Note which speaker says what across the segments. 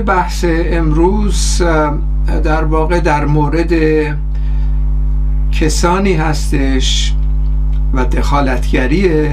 Speaker 1: بحث امروز در واقع در مورد کسانی هستش و دخالتگری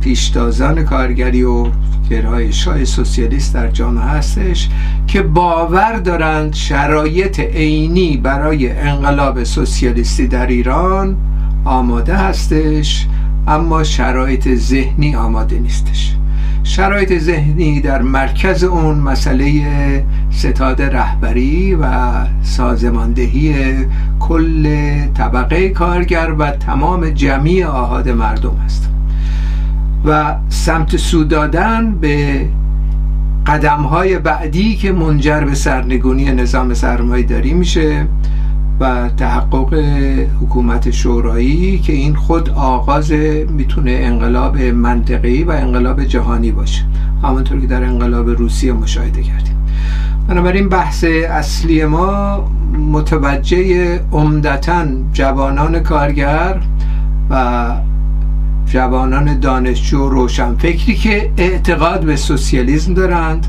Speaker 1: پیشتازان کارگری و گرایش های سوسیالیست در جامعه هستش که باور دارند شرایط عینی برای انقلاب سوسیالیستی در ایران آماده هستش اما شرایط ذهنی آماده نیستش. شرایط ذهنی در مرکز اون مسئله ستاد رهبری و سازماندهی کل طبقه کارگر و تمام جمعی آهاد مردم است. و سمت سو دادن به قدم های بعدی که منجر به سرنگونی نظام سرمایه داری میشه و تحقق حکومت شورایی که این خود آغاز می‌تونه انقلاب منطقی و انقلاب جهانی باشه. همونطور که در انقلاب روسیه مشاهده کردیم. بنابراین بحث اصلی ما متوجه عمدتا جوانان کارگر و جوانان دانشجو روشن فکری که اعتقاد به سوسیالیسم دارند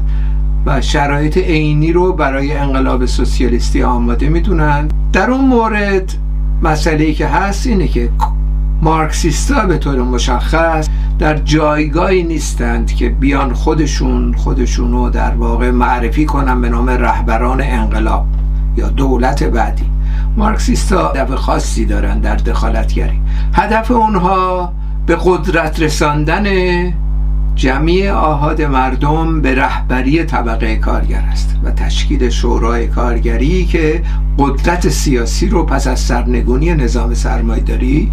Speaker 1: و شرایط عینی رو برای انقلاب سوسیالیستی آماده می‌دونند در اون مورد مسئله که هست اینه که مارکسیستا به طور مشخص در جایگاهی نیستند که بیان خودشون خودشونو در واقع معرفی کنن به نام رهبران انقلاب یا دولت بعدی. مارکسیستا هدف خاصی دارن در دخالتگری. هدف اونها به قدرت رساندن جمعی آهاد مردم به رهبری طبقه کارگر است و تشکیل شورای کارگری که قدرت سیاسی رو پس از سرنگونی نظام سرمایداری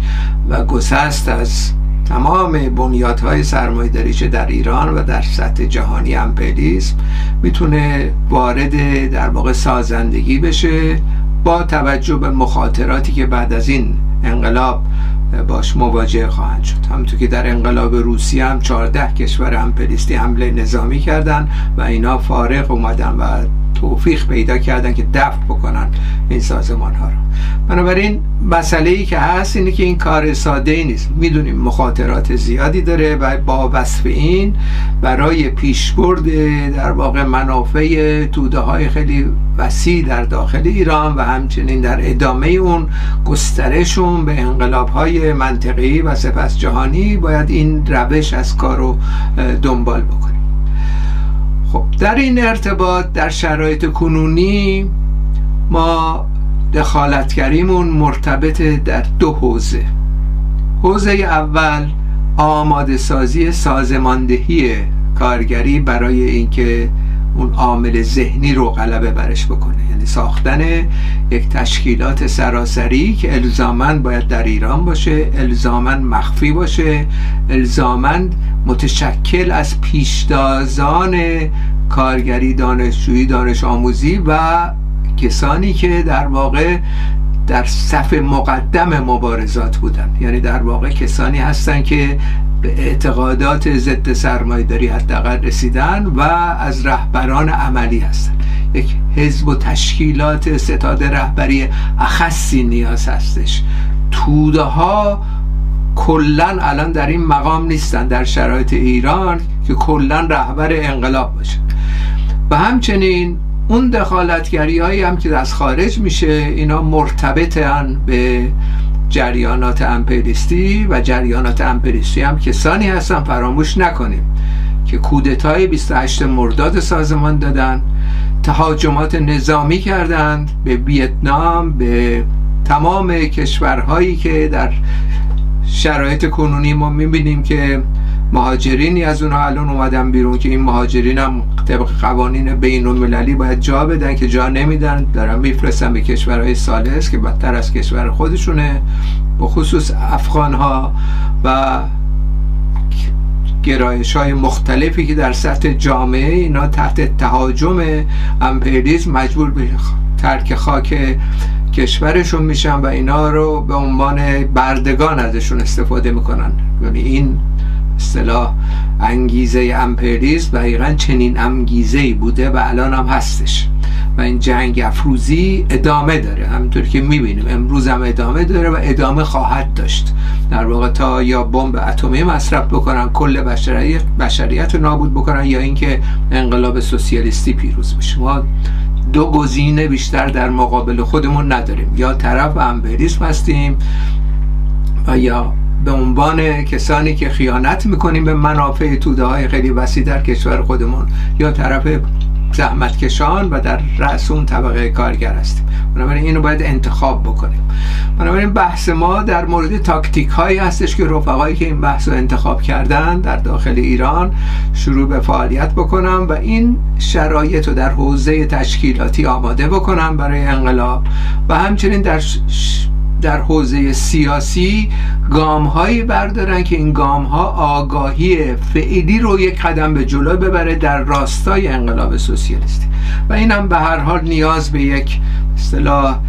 Speaker 1: و گسست از تمام بنیادهای سرمایداری چه در ایران و در سطح جهانی امپریالیسم می‌تونه وارد در واقع سازندگی بشه با توجه به مخاطراتی که بعد از این انقلاب باش مواجه خواهند شد. همونطور که در انقلاب روسیه هم 14 کشور امپریستی حمله نظامی کردن و اینا فارغ اومدن و توفیق پیدا کردن که دفع بکنن این سازمان ها رو. بنابراین مسئله ای که هست اینه که این کار ساده ای نیست. می‌دونیم مخاطرات زیادی داره و با وصف این برای پیشبرد در واقع منافع توده های خیلی وسیع در داخل ایران و همچنین در ادامه اون گسترشون به انقلاب های منطقی و سپس جهانی باید این روش از کار رو دنبال بکنیم خب در این ارتباط در شرایط کنونی ما دخالتگریمون مرتبط در دو حوزه. حوزه اول آماده سازی سازماندهی کارگری برای اینکه اون عامل ذهنی رو غلبه برش بکنه. یعنی ساختن یک تشکیلات سراسری که الزامن باید در ایران باشه الزامن مخفی باشه الزامن متشکل از پیشتازان کارگری دانشجویی دانش آموزی و کسانی که در واقع در صف مقدم مبارزات بودن. یعنی در واقع کسانی هستند که به اعتقادات ضد سرمایهداری حداقل رسیدن و از رهبران عملی هستند یک حزب و تشکیلات ستاد رهبری اخصی نیاز هستش. توده ها کلا الان در این مقام نیستن در شرایط ایران که کلا رهبر انقلاب باشه. و همچنین اون دخالتگری هایی هم که از خارج میشه اینا مرتبطن به جریانات امپریستی و جریانات امپریستی هم کسانی هستن فراموش نکنیم که کودتای 28 مرداد سازمان دادن تهاجمات نظامی کردند به ویتنام به تمام کشورهایی که در شرایط کنونی ما می‌بینیم که مهاجرینی از اونها الان اومدن بیرون که این مهاجرین هم طبق قوانین بین المللی باید جا بدن که جا نمیدن. دارن میفرستن به کشورهای سالس که بدتر از کشور خودشونه. به خصوص افغان ها و گرایش های مختلفی که در سطح جامعه اینا تحت تهاجم امپریالیسم مجبور به ترک خاک کشورشون میشن و اینا رو به عنوان بردگان ازشون استفاده می‌کنن. یعنی این اصطلاح انگیزه امپریالیسم دقیقا چنین انگیزه بوده و الان هم هستش. و این جنگ افروزی ادامه داره. همینطور که می‌بینیم امروز هم ادامه داره و ادامه خواهد داشت. در واقع تا یا بمب اتمی مصرف بکنن کل بشریت بشریت رو نابود بکنن یا اینکه انقلاب سوسیالیستی پیروز بشه. ما دو گزینه بیشتر در مقابل خودمون نداریم. یا طرف امپریسم هستیم و یا به عنوان کسانی که خیانت می‌کنیم به منافع توده های خیلی وسیع در کشور خودمون. یا طرف زحمتکشان و در رأس اون طبقه کارگر هستیم. بنابراین اینو باید انتخاب بکنیم. بنابراین بحث ما در مورد تاکتیک هایی هستش که رفقایی که این بحث رو انتخاب کردن در داخل ایران شروع به فعالیت بکنم و این شرایط رو در حوزه تشکیلاتی آماده بکنم برای انقلاب. و همچنین در در حوزه سیاسی گام هایی بردارن که این گام ها آگاهی فعلی رو یک قدم به جلو ببره در راستای انقلاب سوسیالیستی. و این هم به هر حال نیاز به یک اصطلاح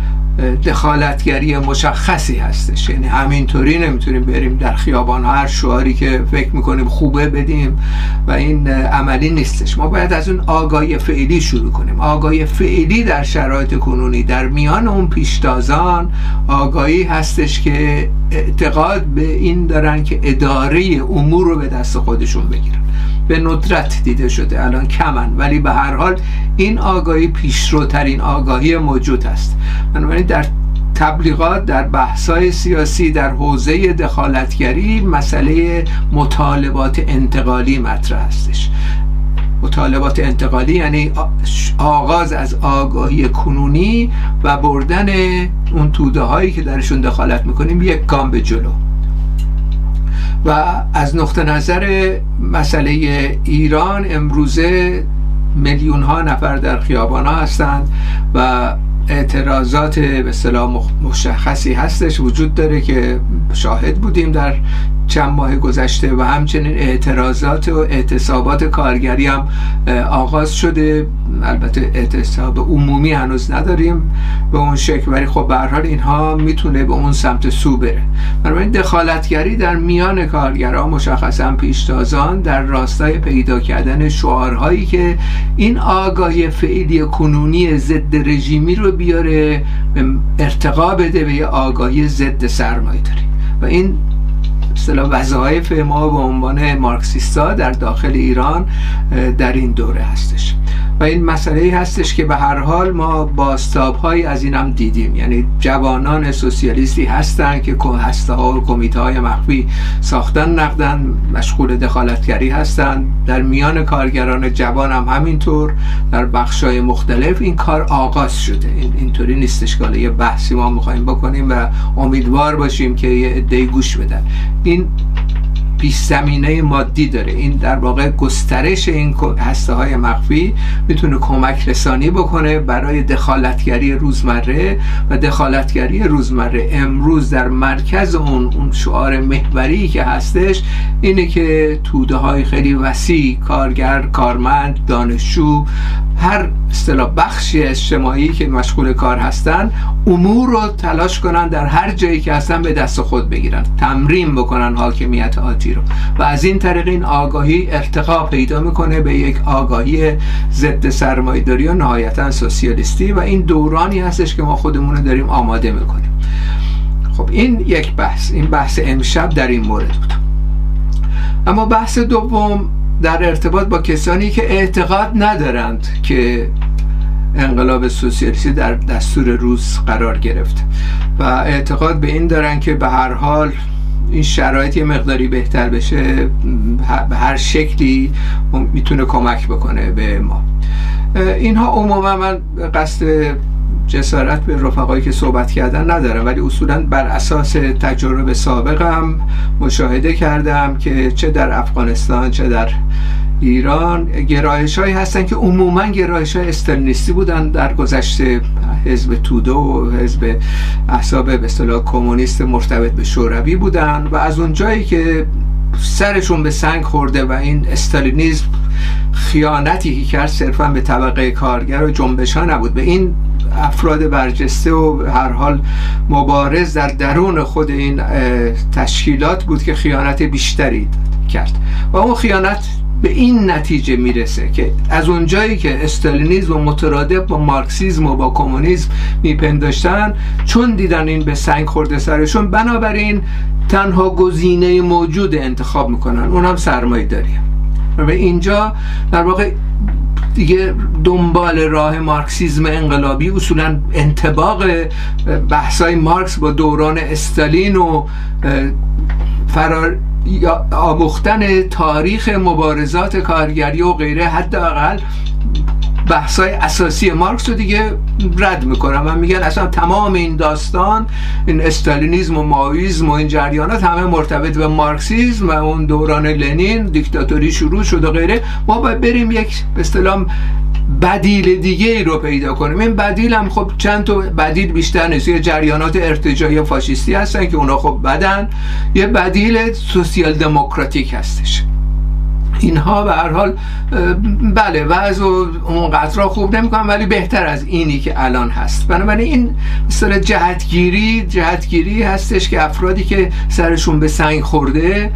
Speaker 1: دخالتگری مشخصی هستش. یعنی همینطوری نمی‌تونیم بریم در خیابان هر شعاری که فکر می‌کنیم خوبه بدیم و این عملی نیستش. ما باید از اون آگاهی فعلی شروع کنیم. آگاهی فعلی در شرایط کنونی در میان اون پیشتازان آگاهی هستش که اعتقاد به این دارن که اداره امور رو به دست خودشون بگیرن. به ندرت دیده شده الان کمن. ولی به هر حال این آگاهی پیشروترین آگاهی موجود است. بنابراین در تبلیغات در بحثای سیاسی در حوزه دخالتگری مسئله مطالبات انتقالی مطرح هستش. مطالبات انتقالی یعنی آغاز از آگاهی کنونی و بردن اون توده هایی که درشون دخالت می‌کنیم یک گام به جلو. و از نقطه نظر مسئله ایران امروزه میلیون ها نفر در خیابان ها هستند و اعتراضات به مشخصی هستش وجود داره که شاهد بودیم در چند ماه گذشته و همچنین اعتراضات و اعتصابات کارگری هم آغاز شده. البته اعتصاب عمومی هنوز نداریم به اون شکل ولی خب به حال اینها می‌تونه به اون سمت سو بره. بنابراین دخالتگری در میان کارگران مشخصا پیشتازان در راستای پیدا کردن شعارهایی که این آگاهی فعلی کنونی ضد رژیمی رو بیاره ارتقا بده به یه آگاهی ضد سرمایه داری و این اصطلاح وظایف ما به عنوان مارکسیستا در داخل ایران در این دوره هستش. و این مسئله هستش که به هر حال ما باستاب هایی از این هم دیدیم. یعنی جوانان سوسیالیستی هستن که هسته ها و کمیته های مخفی ساختن نقدن مشغول دخالتگری هستن. در میان کارگران جوان هم همینطور. در بخش های مختلف این کار آغاز شده. این اینطوری نیستش که یه بحثی ما می‌خوایم بکنیم و امیدوار باشیم که یه عده گوش بدن. این پیش زمینه مادی داره. این در واقع گسترش این هسته های مخفی می‌تونه کمک رسانی بکنه برای دخالتگری روزمره و دخالتگری روزمره. امروز در مرکز اون اون شعار محوری که هستش اینه که توده های خیلی وسیع کارگر کارمند دانشجو هر اصطلاح بخشی اجتماعی که مشغول کار هستن امور رو تلاش کنن در هر جایی که هستن به دست خود بگیرن. تمرین بکنن حاکمیت آتی رو. و از این طریق این آگاهی ارتقا پیدا می‌کنه به یک آگاهی ضد سرمایه‌داری و نهایتا سوسیالیستی و این دورانی هستش که ما خودمون رو داریم آماده می‌کنیم. خب این یک بحث این بحث امشب در این مورد بود. اما بحث دوم در ارتباط با کسانی که اعتقاد ندارند که انقلاب سوسیالیستی در دستور روز قرار گرفت و اعتقاد به این دارن که به هر حال این شرایط یه مقداری بهتر بشه به هر شکلی می‌تونه کمک بکنه به ما. اینها عموما من قصد جسارت به رفقایی که صحبت کردن ندارم ولی اصولا بر اساس تجربه سابقم مشاهده کردم که چه در افغانستان چه در ایران گرایش هایی هستن که عموما گرایش های استرنیستی بودن در گذشته حزب توده و حزب احساب به اصطلاح کمونیست مرتبط به شوروی بودن و از اون جایی که سرشون به سنگ خورده و این استالینیزم خیانتی که کرد صرفا به طبقه کارگر و جنبش ها نبود. به این افراد برجسته و هر حال مبارز در درون خود این تشکیلات بود که خیانت بیشتری کرد. و اون خیانت به این نتیجه می‌رسه که از اونجایی که استالینیزم و مترادف با مارکسیزم و با کمونیسم میپنداشتن چون دیدن این به سنگ خورده سرشون بنابراین تنها گزینه موجود انتخاب می‌کنن. اونم سرمایه داریه. و اینجا در واقع دیگه دنبال راه مارکسیزم انقلابی اصولا انتباق بحثای مارکس با دوران استالین و فرار آموختن تاریخ مبارزات کارگری و غیره حداقل بحثای اساسی مارکس رو دیگه رد می‌کنم. و میگن اصلا تمام این داستان این استالینیزم و ماویزم و این جریانات همه مرتبط به مارکسیزم و اون دوران لنین دیکتاتوری شروع شد و غیره. ما باید بریم یک به اصطلاح بدیل دیگه ای رو پیدا کنیم. این بدیل هم خب چند تا بدیل بیشتر نیست. یه جریانات ارتجاعی فاشیستی هستن که اونا خب بدن. یه بدیل سوسیال دموکراتیک هستش. اینها به هر حال بله وضع اونقدر خوب نمی‌کنم ولی بهتر از اینی که الان هست. بنابراین این مثلا جهتگیری جهتگیری هستش که افرادی که سرشون به سنگ خورده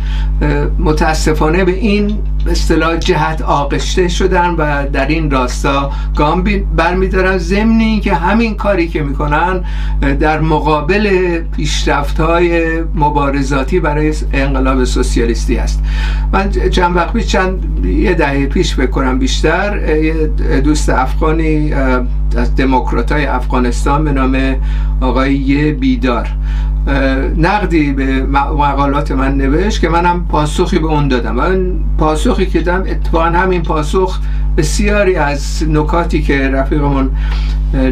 Speaker 1: متاسفانه به این اصطلاح جهت آغشته شدن و در این راستا گام برمیدارن. ضمن که همین کاری که می‌کنن در مقابل پیشرفت های مبارزاتی برای انقلاب سوسیالیستی است من چند وقت پیش چند یه دهه پیش بکنم بیشتر دوست افغانی از دموکرات های افغانستان به نام آقای بیدار. نقدی به مقالات من نوشت که منم پاسخی به اون دادم. و اون پاسخی که دادم اتفاقا همین پاسخ بسیاری از نکاتی که رفیقمون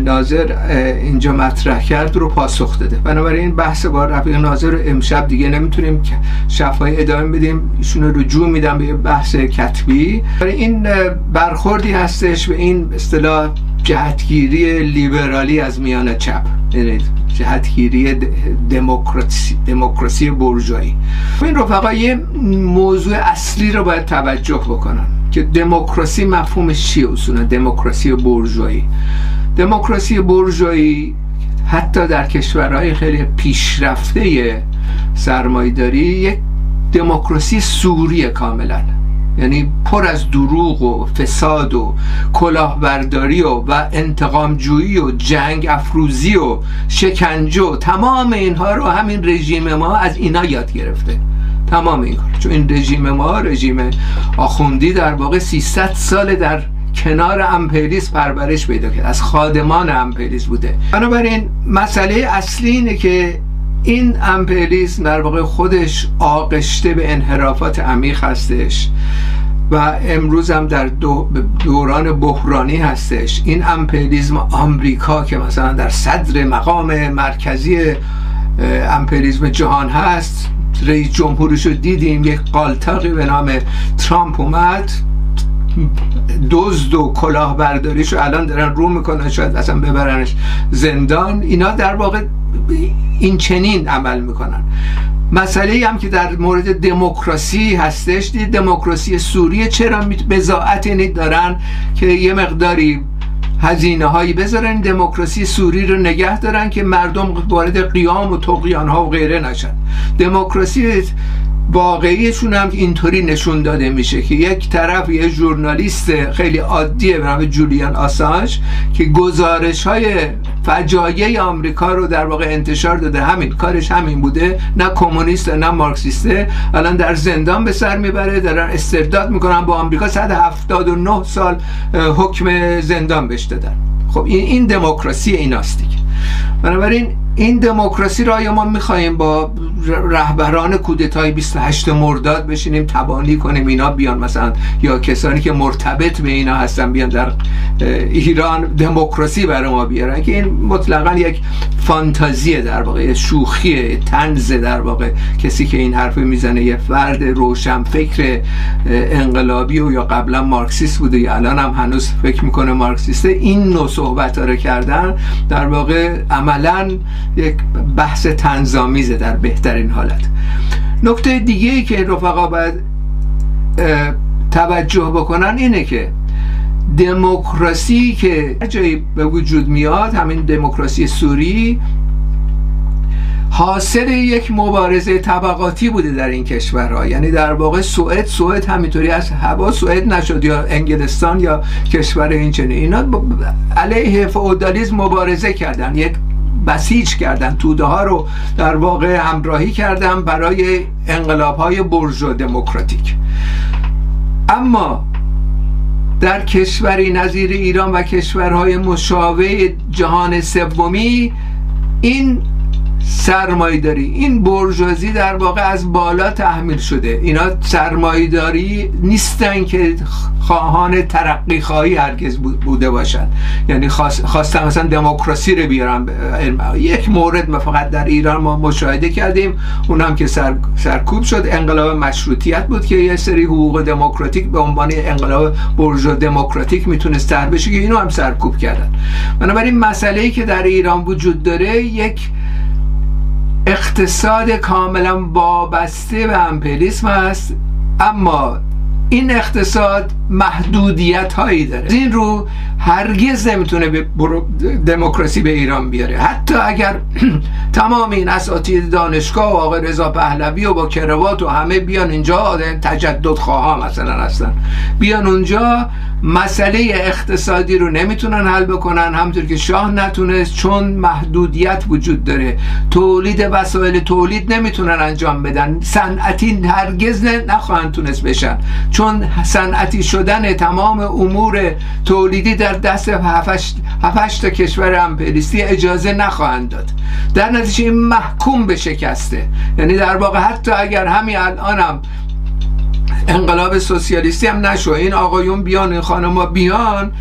Speaker 1: ناظر اینجا مطرح کرد رو پاسخ داده. بنابراین بحث با رفیق ناظر رو امشب دیگه نمی‌تونیم شفای ادامه بدیم. ایشون رجوع میدم به بحث کتبی. این برخوردی هستش به این اصطلاح جهتگیری لیبرالی از میان چپ. یعنی جهتگیری دموکراسی دموکراسی برجایی. این رفقا یه موضوع اصلی رو باید توجه بکنن که دموکراسی مفهومش چیه اصولا؟ دموکراسی برجایی. دموکراسی برجایی حتی در کشورهای خیلی پیشرفته سرمایداری یک دموکراسی سوری کاملا. یعنی پر از دروغ و فساد و کلاهبرداری و, و انتقامجویی و جنگ افروزی و شکنجه و تمام اینها رو همین رژیم ما از اینا یاد گرفته. تمام این کار. چون این رژیم ما رژیم آخوندی در واقع 300 سال در کنار امپریالیسم پرورش پیدا کرد از خادمان امپریالیسم بوده. بنابراین مسئله اصلی اینه که این امپریالیسم در واقع خودش آغشته به انحرافات عمیق هستش و امروز هم در دوران بحرانی هستش. این امپریالیسم آمریکا که مثلا در صدر مقام مرکزی امپریالیسم جهان هست رئیس جمهورش رو دیدیم یک قالتاقی به نام ترامپ اومد. دزد و کلاهبرداریش الان دارن رو می‌کنن شاید اصلا ببرنش زندان. اینا در واقع این چنین عمل می‌کنن. مسئله هم که در مورد دموکراسی هستش. دید دموکراسی سوریه چرا بزاعت دارن که یه مقداری هزینه هایی بذارن دموکراسی سوری رو نگه دارن که مردم وارد قیام و تقیان ها و غیره نشن. دموکراسی واقعیشون هم اینطوری نشون داده میشه که یک طرف یه ژورنالیست خیلی عادیه به نام جولیان آسانج که گزارش های فجایع آمریکا رو در واقع انتشار داده. همین کارش همین بوده. نه کمونیست نه مارکسیسته الان در زندان به سر می‌بره دارن استرداد می‌کنن. با آمریکا 179 سال حکم زندان بهش دادن. خب این این دموکراسی ایناست دیگه. بنابراین این دموکراسی را یا ما می‌خواهیم با رهبران کودتای 28 مرداد بشینیم تبانی کنیم اینا بیان مثلا یا کسانی که مرتبط به اینا هستن بیان در ایران دموکراسی برای ما بیارن که این مطلقا یک فانتازیه در واقع شوخی تنز در واقع. کسی که این حرف می‌زنه یه فرد روشن فکر انقلابی و یا قبلا مارکسیست بوده یا الان هم هنوز فکر می‌کنه مارکسیسته این نوع صحبت رو کردن در واقع عملا یک بحث تنظامیزه در بهترین حالت. نکته دیگه ای که رفقا باید توجه بکنن اینه که دموکراسی که جایی به وجود میاد همین دموکراسی سوری حاصل یک مبارزه طبقاتی بوده در این کشورها. یعنی در واقع سوئد سوئد همینطوری از هوا سوئد نشد یا انگلستان یا کشور این چنین اینا علیه فئودالیسم مبارزه کردن. یک بسیج کردن. توده ها رو در واقع همراهی کردن برای انقلاب های برژو دموکراتیک. اما در کشوری نظیر ایران و کشورهای مشابه جهان سومی این سرمایداری این برجوازی در واقع از بالا تحمیل شده. اینا سرمایداری نیستن که خواهان ترقی خواهی هرگز بوده باشند یعنی خواستم مثلا دموکراسی رو بیارم یک مورد فقط در ایران ما مشاهده کردیم. اونم که سر، سرکوب شد. انقلاب مشروطیت بود که یه سری حقوق دموکراتیک به عنوان انقلاب برجو دموکراتیک می‌تونست تر بشه که اینو هم سرکوب کردن. بنابراین مسئله ای که در ایران وجود داره یک اقتصاد کاملا وابسته به امپریسم است اما این اقتصاد محدودیت هایی داره. این رو هرگز نمی‌تونه به دموکراسی به ایران بیاره. حتی اگر تمام این اساتید دانشگاه و آقای رضا پهلوی و با کروات و همه بیان اینجا تجدد خواه مثلا هستن. بیان اونجا مسئله اقتصادی رو نمی‌تونن حل بکنن. همطور که شاه نتونست چون محدودیت وجود داره. تولید وسایل تولید نمی‌تونن انجام بدن. صنعتی هرگز نخواهند تونست بشن. چون صنعتی شدن تمام امور تولیدی در دست هفت تا کشور امپریستی اجازه نخواهند داد. در نتیجه این محکوم به شکسته. یعنی در واقع حتی اگر همین الانم انقلاب سوسیالیستی هم نشو این آقایون بیان این خانم بیان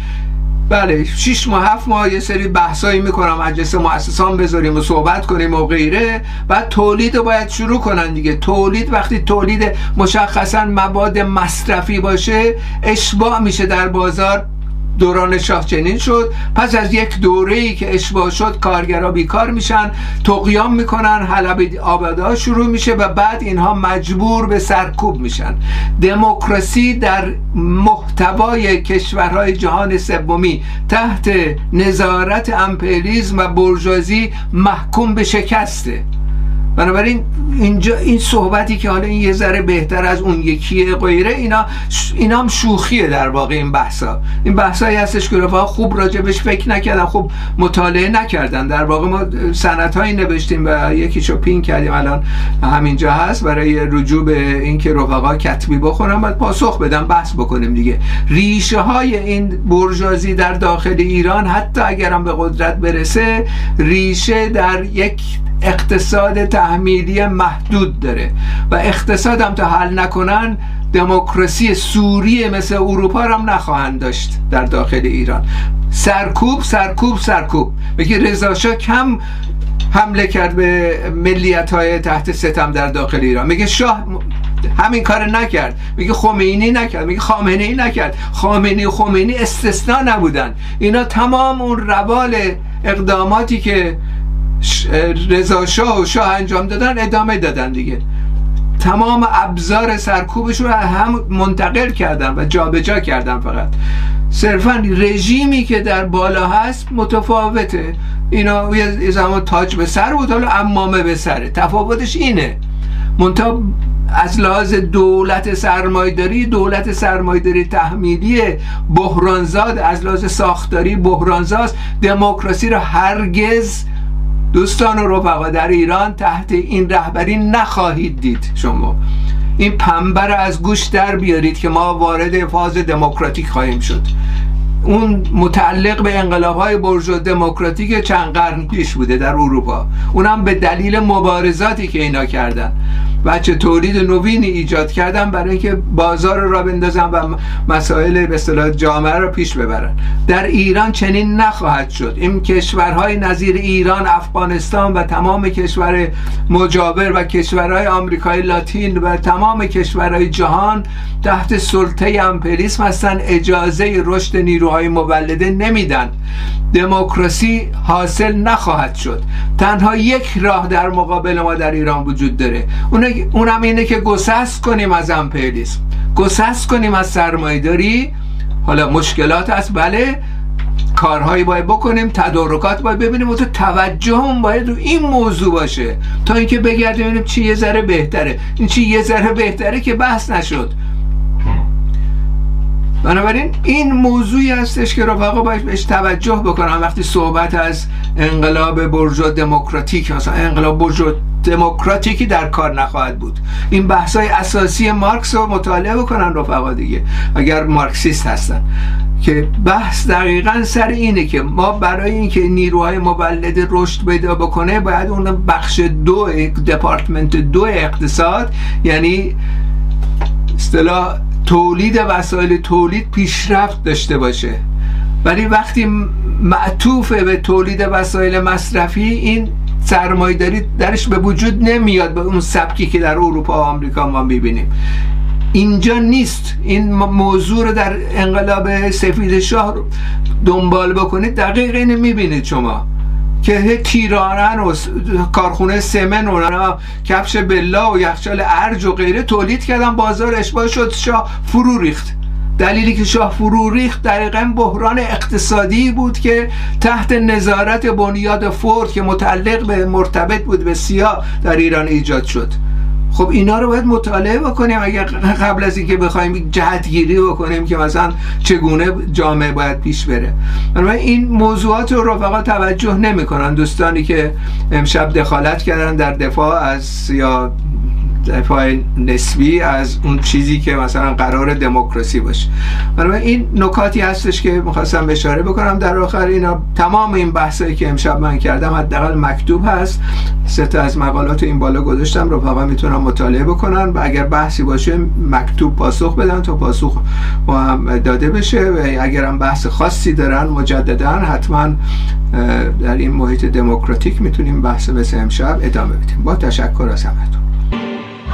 Speaker 1: بله شیش ماه هفت ماه یه سری بحثایی می‌کنم مجلس مؤسسان بذاریم و صحبت کنیم و غیره. بعد تولید باید شروع کنن دیگه. تولید وقتی تولید مشخصا مواد مصرفی باشه اشباع میشه در بازار. دوران شاه چنین شد. پس از یک دوره ای که اشباه شد کارگرها بیکار میشن تقیام می‌کنن حلب آباده شروع میشه و بعد اینها مجبور به سرکوب میشن. دموکراسی در محتوای کشورهای جهان سومی تحت نظارت امپریالیسم و برجوازی محکوم به شکسته. بنابراین اینجا این صحبتی که حالا این یه ذره بهتر از اون یکی غیره اینا اینا هم شوخیه در واقع این بحثا. این بحثایی هستش که رفاق خوب راجبش فکر نکردن خوب مطالعه نکردن. در واقع ما سنت هایی نوشتیم و یکیشو پین کردیم الان همینجا هست برای رجوع به اینکه رفقا کتبی بخونم بعد پاسخ بدم بحث بکنیم دیگه. ریشه های این برجازی در داخل ایران حتی اگرم به قدرت برسه ریشه در یک اقتصاد تحمیلی محدود داره و اقتصاد هم تا حل نکنن دموکراسی سوریه مثل اروپا هم نخواهند داشت در داخل ایران. سرکوب سرکوب سرکوب. بگی رضا کم حمله کرد به ملیت های تحت ستم در داخل ایران. میگه شاه همین کار نکرد. میگه خمینی نکرد. میگه خامنه ای نکرد. خامنی و خمینی استثنا نبودن. اینا تمام اون روال اقداماتی که رضا شاه و شاه انجام دادن ادامه دادن دیگه. تمام ابزار سرکوبش رو هم منتقل کردن و جابجا جا کردن فقط. صرفا رژیمی که در بالا هست متفاوته. اینا یه زمان تاج به سر بود حالا امامه به سره تفاوتش اینه. منتها از لحاظ دولت سرمایداری دولت سرمایداری تحمیلی بحرانزاد از لحاظ ساختاری بحرانزاست. دموکراسی رو هرگز دوستان و رفقا در ایران تحت این رهبری نخواهید دید شما. این پنبه از گوش در بیارید که ما وارد فاز دموکراتیک خواهیم شد. اون متعلق به انقلاب های برجو دموکراتیک چند قرن پیش بوده در اروپا. اونم به دلیل مبارزاتی که اینا کردن بچه تولید نوینی ایجاد کردن برای اینکه بازار را بندازن و مسائل به اصطلاح جامعه رو پیش ببرن. در ایران چنین نخواهد شد. این کشورهای نظیر ایران افغانستان و تمام کشور مجاور و کشورهای آمریکای لاتین و تمام کشورهای جهان تحت سلطه امپریسم هستن. اجازه رشد نیروهای مولده نمیدن. دموکراسی حاصل نخواهد شد. تنها یک راه در مقابل ما در ایران وجود داره. اونم اینه که گسست کنیم از امپریالیسم. گسست کنیم از سرمایداری حالا مشکلات هست بله. کارهایی باید بکنیم تدارکات باید ببینیم و تو توجه هم باید رو این موضوع باشه. تا اینکه بگردیم ببینیم چی یه ذره بهتره. این چی یه ذره بهتره که بحث نشد. بنابراین این موضوعی هستش که رفقا باید بهش توجه بکنم وقتی صحبت از انقلاب برجو دموکراتیک مثلا انقلاب برجو دموکراتیکی در کار نخواهد بود. این بحث های اساسی مارکس رو مطالعه بکنن رفقا دیگه اگر مارکسیست هستن. که بحث دقیقا سر اینه که ما برای اینکه نیروهای مولد رشد پیدا بکنه باید اون بخش دو دپارتمنت دو اقتصاد یعنی اصطلاح تولید وسایل تولید پیشرفت داشته باشه. ولی وقتی معطوف به تولید وسایل مصرفی این سرمایه داری درش به وجود نمیاد به اون سبکی که در اروپا و آمریکا ما می‌بینیم. اینجا نیست. این موضوع رو در انقلاب سفید شاه دنبال بکنید. دقیق اینو می‌بینید شما. که تیرانن و کارخونه سمن و کفش بلا و یخچال ارج و غیره تولید کردن بازار اشباه شد شاه فرو ریخت. دلیلی که شاه فرو ریخت دقیقا بحران اقتصادی بود که تحت نظارت بنیاد فورد که متعلق به مرتبط بود به سیاه در ایران ایجاد شد. خب اینا رو باید مطالعه بکنیم. اگر قبل از اینکه بخوایم جهتگیری بکنیم که مثلا چگونه جامعه باید پیش بره. این موضوعات رو رفقا توجه نمی‌کنن. دوستانی که امشب دخالت کردن در دفاع از یا دفاع نسبی از اون چیزی که مثلا قرار دموکراسی باشه. بنابراین این نکاتی هستش که می‌خواستم اشاره بکنم. در آخر اینا تمام این بحثایی که امشب من کردم حداقل مکتوب هست. سه تا از مقالات این بالا گذاشتم رو فقط می‌تونم مطالعه بکنن و اگر بحثی باشه مکتوب پاسخ بدن تا پاسخ هم داده بشه و اگر هم بحث خاصی دارن مجددا حتما در این محیط دموکراتیک می‌تونیم بحث مثل امشب ادامه بدیم. با تشکر از همتون.